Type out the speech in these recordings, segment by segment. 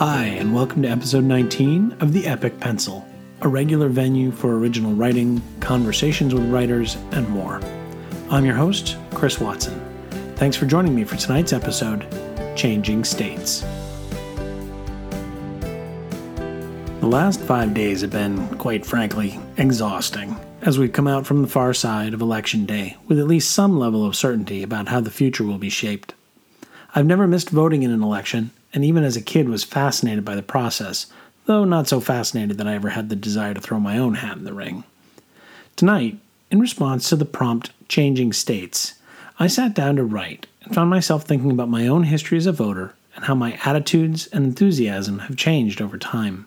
Hi, and welcome to episode 19 of The Epic Pencil, a regular venue for original writing, conversations with writers, and more. I'm your host, Chris Watson. Thanks for joining me for tonight's episode Changing States. The last five days have been, quite frankly, exhausting as we've come out from the far side of Election Day with at least some level of certainty about how the future will be shaped. I've never missed voting in an election, and even as a kid was fascinated by the process, though not so fascinated that I ever had the desire to throw my own hat in the ring. Tonight, in response to the prompt changing states, I sat down to write and found myself thinking about my own history as a voter and how my attitudes and enthusiasm have changed over time.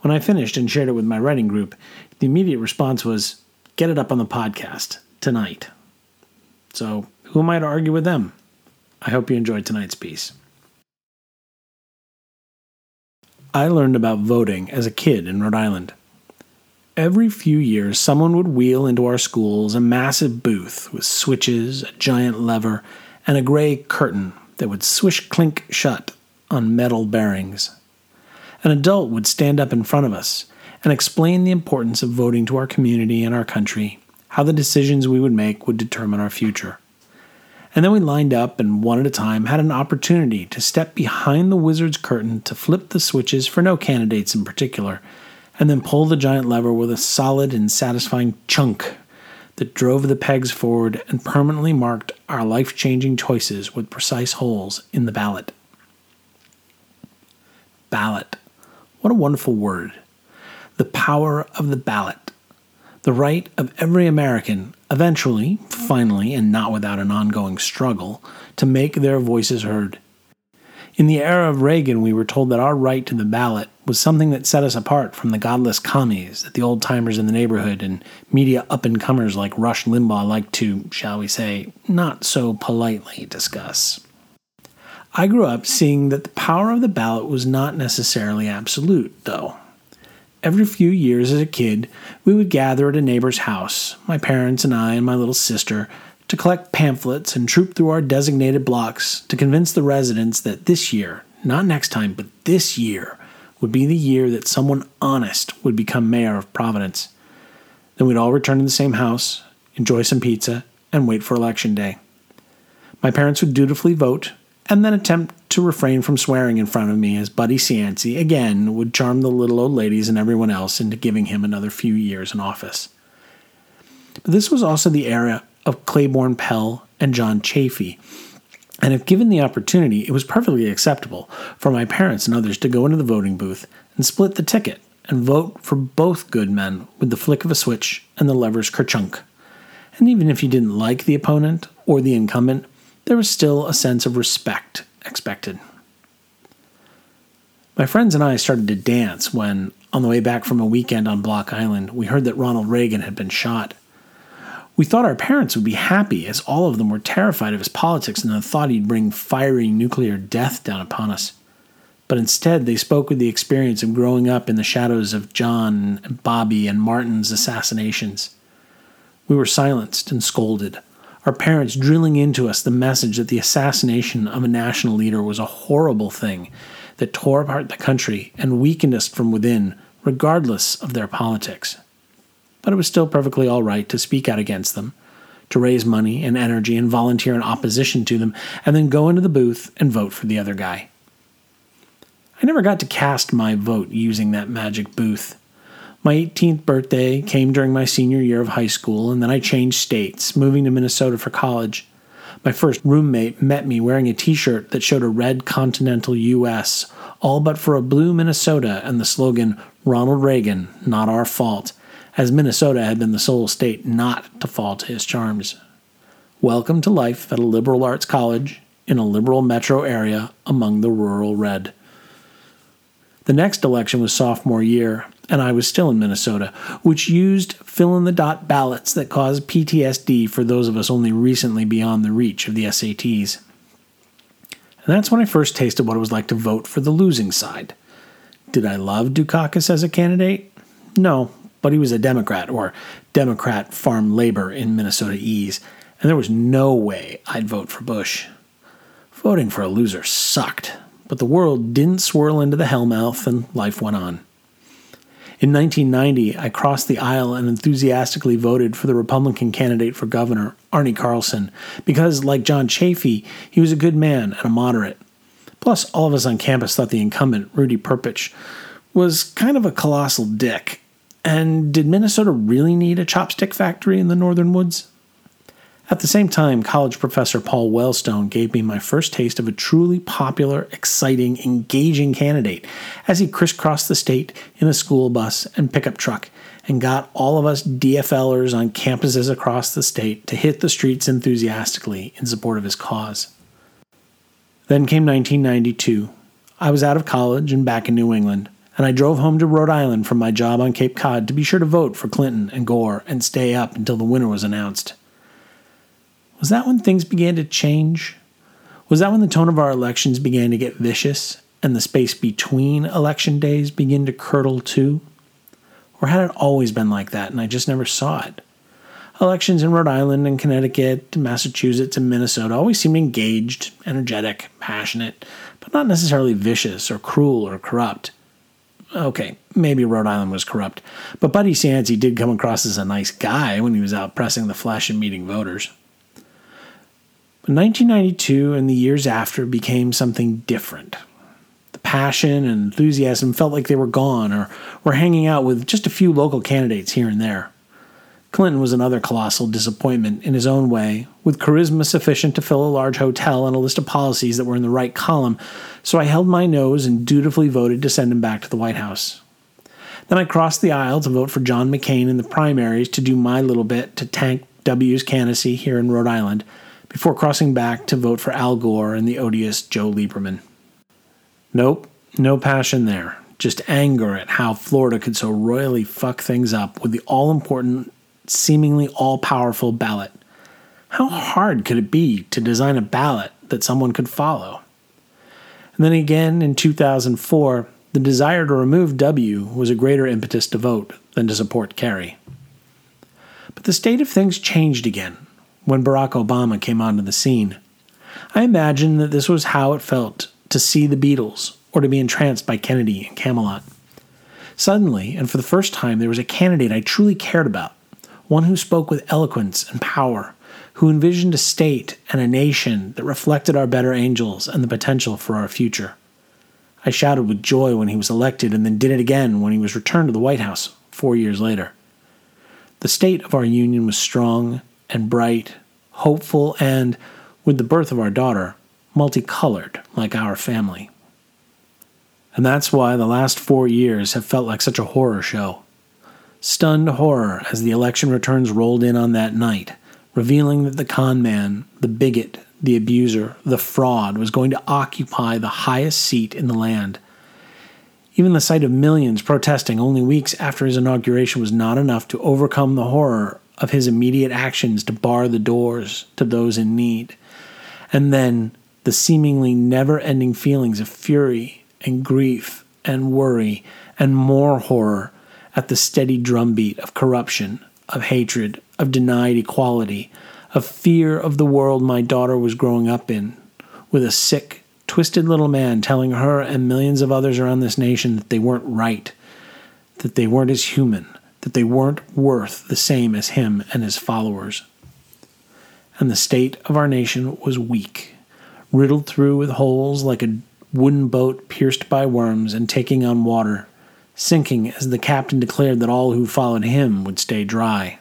When I finished and shared it with my writing group, the immediate response was, Get it up on the podcast tonight. So, who am I to argue with them? I hope you enjoyed tonight's piece. I learned about voting as a kid in Rhode Island. Every few years, someone would wheel into our schools a massive booth with switches, a giant lever, and a gray curtain that would swish clink shut on metal bearings. An adult would stand up in front of us and explain the importance of voting to our community and our country, how the decisions we would make would determine our future. And then we lined up and one at a time had an opportunity to step behind the wizard's curtain to flip the switches for no candidates in particular, and then pull the giant lever with a solid and satisfying chunk that drove the pegs forward and permanently marked our life changing choices with precise holes in the ballot. Ballot. What a wonderful word. The power of the ballot. The right of every American, eventually, finally, and not without an ongoing struggle, to make their voices heard. In the era of Reagan, we were told that our right to the ballot was something that set us apart from the godless commies that the old timers in the neighborhood and media up and comers like Rush Limbaugh like to, shall we say, not so politely discuss. I grew up seeing that the power of the ballot was not necessarily absolute, though. Every few years as a kid, we would gather at a neighbor's house, my parents and I and my little sister, to collect pamphlets and troop through our designated blocks to convince the residents that this year, not next time, but this year, would be the year that someone honest would become mayor of Providence. Then we'd all return to the same house, enjoy some pizza, and wait for election day. My parents would dutifully vote and then attempt to refrain from swearing in front of me as Buddy Cianci again would charm the little old ladies and everyone else into giving him another few years in office. But this was also the era of Claiborne Pell and John Chafee, and if given the opportunity, it was perfectly acceptable for my parents and others to go into the voting booth and split the ticket and vote for both good men with the flick of a switch and the lever's kerchunk. And even if you didn't like the opponent or the incumbent, there was still a sense of respect expected. My friends and I started to dance when, on the way back from a weekend on Block Island, we heard that Ronald Reagan had been shot. We thought our parents would be happy, as all of them were terrified of his politics and the thought he'd bring fiery nuclear death down upon us. But instead, they spoke with the experience of growing up in the shadows of John, Bobby, and Martin's assassinations. We were silenced and scolded our parents drilling into us the message that the assassination of a national leader was a horrible thing that tore apart the country and weakened us from within, regardless of their politics. But it was still perfectly all right to speak out against them, to raise money and energy and volunteer in opposition to them, and then go into the booth and vote for the other guy. I never got to cast my vote using that magic booth. My 18th birthday came during my senior year of high school, and then I changed states, moving to Minnesota for college. My first roommate met me wearing a t shirt that showed a red Continental US, all but for a blue Minnesota and the slogan, Ronald Reagan, not our fault, as Minnesota had been the sole state not to fall to his charms. Welcome to life at a liberal arts college in a liberal metro area among the rural red. The next election was sophomore year, and I was still in Minnesota, which used fill in the dot ballots that caused PTSD for those of us only recently beyond the reach of the SATs. And that's when I first tasted what it was like to vote for the losing side. Did I love Dukakis as a candidate? No, but he was a Democrat, or Democrat Farm Labor in Minnesota Ease, and there was no way I'd vote for Bush. Voting for a loser sucked, but the world didn't swirl into the hellmouth and life went on. In 1990, I crossed the aisle and enthusiastically voted for the Republican candidate for governor, Arne Carlson, because, like John Chafee, he was a good man and a moderate. Plus, all of us on campus thought the incumbent, Rudy Perpich, was kind of a colossal dick. And did Minnesota really need a chopstick factory in the northern woods? At the same time, college professor Paul Wellstone gave me my first taste of a truly popular, exciting, engaging candidate as he crisscrossed the state in a school bus and pickup truck and got all of us DFLers on campuses across the state to hit the streets enthusiastically in support of his cause. Then came 1992. I was out of college and back in New England, and I drove home to Rhode Island from my job on Cape Cod to be sure to vote for Clinton and Gore and stay up until the winner was announced. Was that when things began to change? Was that when the tone of our elections began to get vicious and the space between election days began to curdle too? Or had it always been like that and I just never saw it? Elections in Rhode Island and Connecticut, and Massachusetts, and Minnesota always seemed engaged, energetic, passionate, but not necessarily vicious or cruel or corrupt. Okay, maybe Rhode Island was corrupt, but Buddy Cianci did come across as a nice guy when he was out pressing the flesh and meeting voters. 1992 and the years after became something different. The passion and enthusiasm felt like they were gone or were hanging out with just a few local candidates here and there. Clinton was another colossal disappointment in his own way, with charisma sufficient to fill a large hotel and a list of policies that were in the right column, so I held my nose and dutifully voted to send him back to the White House. Then I crossed the aisle to vote for John McCain in the primaries to do my little bit to tank W's candidacy here in Rhode Island before crossing back to vote for Al Gore and the odious Joe Lieberman. Nope, no passion there. Just anger at how Florida could so royally fuck things up with the all important, seemingly all powerful ballot. How hard could it be to design a ballot that someone could follow? And then again in 2004, the desire to remove W was a greater impetus to vote than to support Kerry. But the state of things changed again when Barack Obama came onto the scene. I imagine that this was how it felt to see the Beatles or to be entranced by Kennedy and Camelot. Suddenly, and for the first time, there was a candidate I truly cared about, one who spoke with eloquence and power, who envisioned a state and a nation that reflected our better angels and the potential for our future. I shouted with joy when he was elected and then did it again when he was returned to the White House four years later. The state of our union was strong and bright, hopeful, and, with the birth of our daughter, multicolored like our family. And that's why the last four years have felt like such a horror show. Stunned horror as the election returns rolled in on that night, revealing that the con man, the bigot, the abuser, the fraud was going to occupy the highest seat in the land. Even the sight of millions protesting only weeks after his inauguration was not enough to overcome the horror of his immediate actions to bar the doors to those in need. And then the seemingly never ending feelings of fury and grief and worry and more horror at the steady drumbeat of corruption, of hatred, of denied equality, of fear of the world my daughter was growing up in, with a sick, twisted little man telling her and millions of others around this nation that they weren't right, that they weren't as human, that they weren't worth the same as him and his followers. And the state of our nation was weak, riddled through with holes like a wooden boat pierced by worms and taking on water, sinking as the captain declared that all who followed him would stay dry.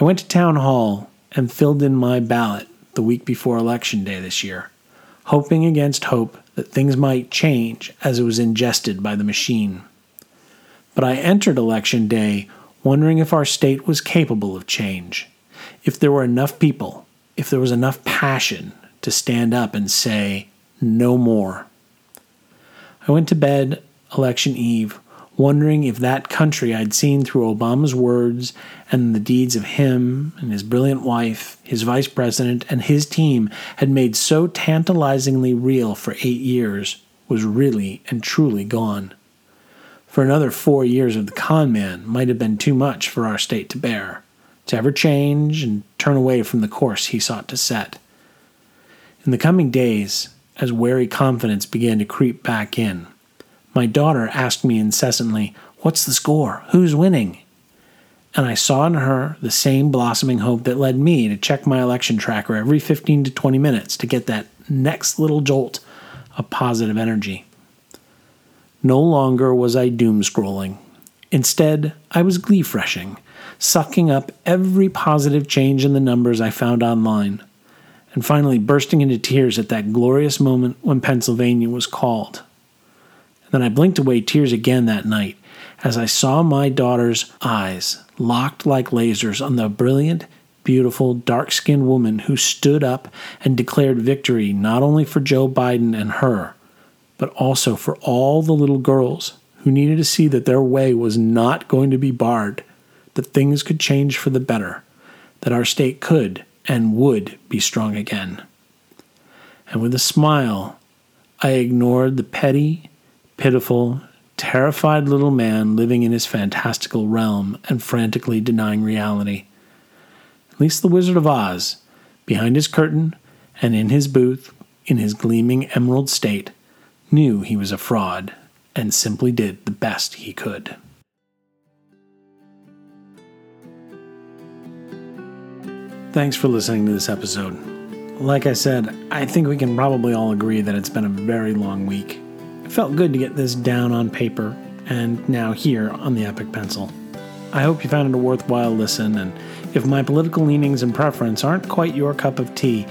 I went to town hall and filled in my ballot the week before election day this year, hoping against hope that things might change as it was ingested by the machine but I entered Election Day wondering if our state was capable of change, if there were enough people, if there was enough passion to stand up and say, no more. I went to bed election eve wondering if that country I'd seen through Obama's words and the deeds of him and his brilliant wife, his vice president, and his team had made so tantalizingly real for eight years was really and truly gone for another four years of the con man might have been too much for our state to bear, to ever change and turn away from the course he sought to set. In the coming days, as wary confidence began to creep back in, my daughter asked me incessantly, What's the score? Who's winning? And I saw in her the same blossoming hope that led me to check my election tracker every 15 to 20 minutes to get that next little jolt of positive energy. No longer was I doom scrolling. Instead, I was glee freshing, sucking up every positive change in the numbers I found online, and finally bursting into tears at that glorious moment when Pennsylvania was called. And then I blinked away tears again that night as I saw my daughter's eyes locked like lasers on the brilliant, beautiful, dark skinned woman who stood up and declared victory not only for Joe Biden and her, but also for all the little girls who needed to see that their way was not going to be barred, that things could change for the better, that our state could and would be strong again. And with a smile, I ignored the petty, pitiful, terrified little man living in his fantastical realm and frantically denying reality. At least the Wizard of Oz, behind his curtain and in his booth, in his gleaming emerald state, knew he was a fraud and simply did the best he could. Thanks for listening to this episode. Like I said, I think we can probably all agree that it's been a very long week. It felt good to get this down on paper and now here on the Epic Pencil. I hope you found it a worthwhile listen, and if my political leanings and preference aren't quite your cup of tea,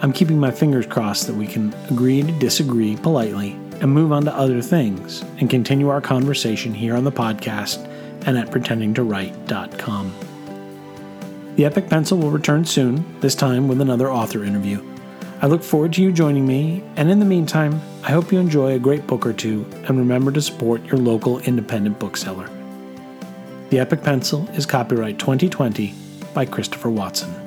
I'm keeping my fingers crossed that we can agree to disagree politely and move on to other things and continue our conversation here on the podcast and at pretendingtowrite.com. The Epic Pencil will return soon, this time with another author interview. I look forward to you joining me, and in the meantime, I hope you enjoy a great book or two and remember to support your local independent bookseller. The Epic Pencil is copyright 2020 by Christopher Watson.